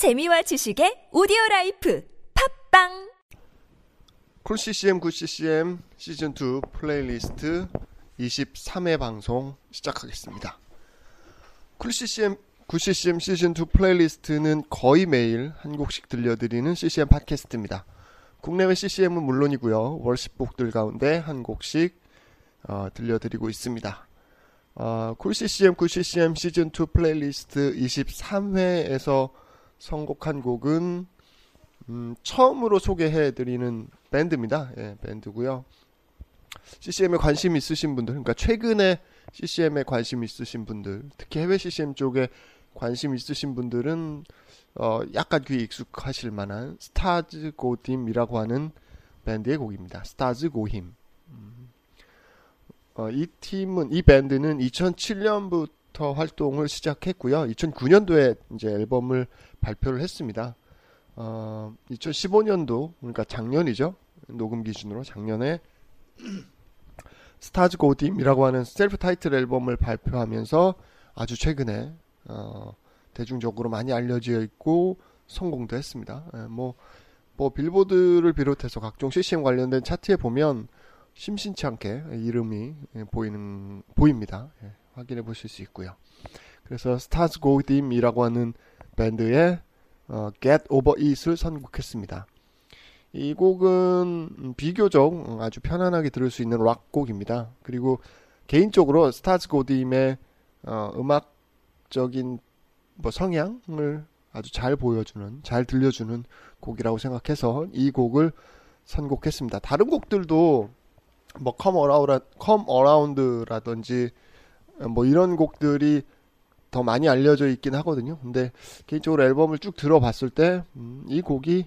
재미와 지식의 오디오 라이프 팟빵 Cool CCM Good CCM 시즌 2 플레이리스트 23회 방송 시작하겠습니다. 쿨 CCM 9 CCM 시즌 2 플레이리스트는 거의 매일 한 곡씩 들려드리는 CCM 팟캐스트입니다. 국내외 CCM은 물론이고요. worship곡들 가운데 한 곡씩 어, 들려드리고 있습니다. 어, Cool CCM Good CCM 시즌 2 플레이리스트 23회에서 선곡한 곡은 음, 처음으로 소개해드리는 밴드입니다. 예, 밴드고요. CCM에 관심 있으신 분들, 그러니까 최근에 CCM에 관심 있으신 분들, 특히 해외 CCM 쪽에 관심 있으신 분들은 어, 약간 귀 익숙하실 만한 Stars Go Dim이라고 하는 밴드의 곡입니다. Stars Go Dim. 음. 어, 이 팀은 이 밴드는 2007년부터 활동을 시작했고요. 2009년도에 이제 앨범을 발표를 했습니다. 어, 2015년도 그러니까 작년이죠. 녹음 기준으로 작년에 Stars Go Dim이라고 하는 self title 앨범을 발표하면서 아주 최근에 어, 대중적으로 많이 알려져 있고 성공도 했습니다. 예, 뭐, 뭐 빌보드를 비롯해서 각종 CCM 관련된 차트에 보면 심심치 않게 이름이 예, 보이는 보입니다. 예, 확인해 보실 수 있고요. 그래서 스타즈 고딤이라고 하는 밴드의 어, Get Over It을 선곡했습니다. 이 곡은 비교적 아주 편안하게 들을 수 있는 락곡입니다. 그리고 개인적으로 스타즈 고딤의 어, 음악적인 뭐 성향을 아주 잘 보여주는, 잘 들려주는 곡이라고 생각해서 이 곡을 선곡했습니다. 다른 곡들도 뭐 Come Around라든지 뭐 이런 곡들이 더 많이 알려져 있긴 하거든요. 근데 개인적으로 앨범을 쭉 들어봤을 때이 음, 곡이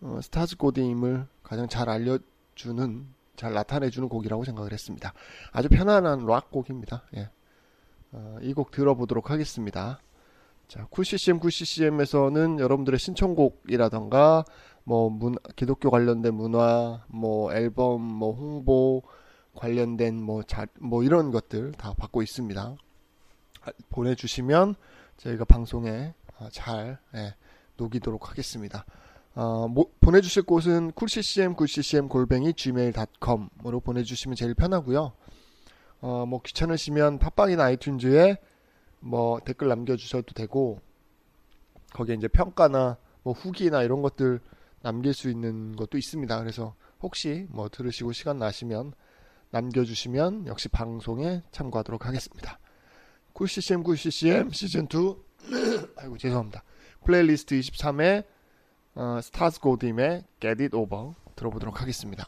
어, Stars Go Dim을 가장 잘 알려주는, 잘 나타내주는 곡이라고 생각을 했습니다. 아주 편안한 락 곡입니다. 예. 어, 이곡 들어보도록 하겠습니다. 자, Cool CCM, Cool CCM에서는 여러분들의 신청곡이라던가, 뭐, 문, 기독교 관련된 문화, 뭐, 앨범, 뭐, 홍보 관련된 뭐, 자, 뭐, 이런 것들 다 받고 있습니다. 보내주시면 저희가 방송에 어, 잘 예, 녹이도록 하겠습니다. 어, 뭐, 보내주실 곳은 쿨ccm, 쿨ccm 골뱅이 gmail.com으로 보내주시면 제일 편하고요. 어, 뭐 귀찮으시면 팟빵이나 아이튠즈에 뭐 댓글 남겨주셔도 되고 거기에 이제 평가나 뭐 후기나 이런 것들 남길 수 있는 것도 있습니다. 그래서 혹시 뭐 들으시고 시간 나시면 남겨주시면 역시 방송에 참고하도록 하겠습니다. Cool CCM Cool CCM 시즌2 아이고 죄송합니다. 플레이리스트 23회 어, Stars Go Dim의 Get It Over 들어보도록 하겠습니다.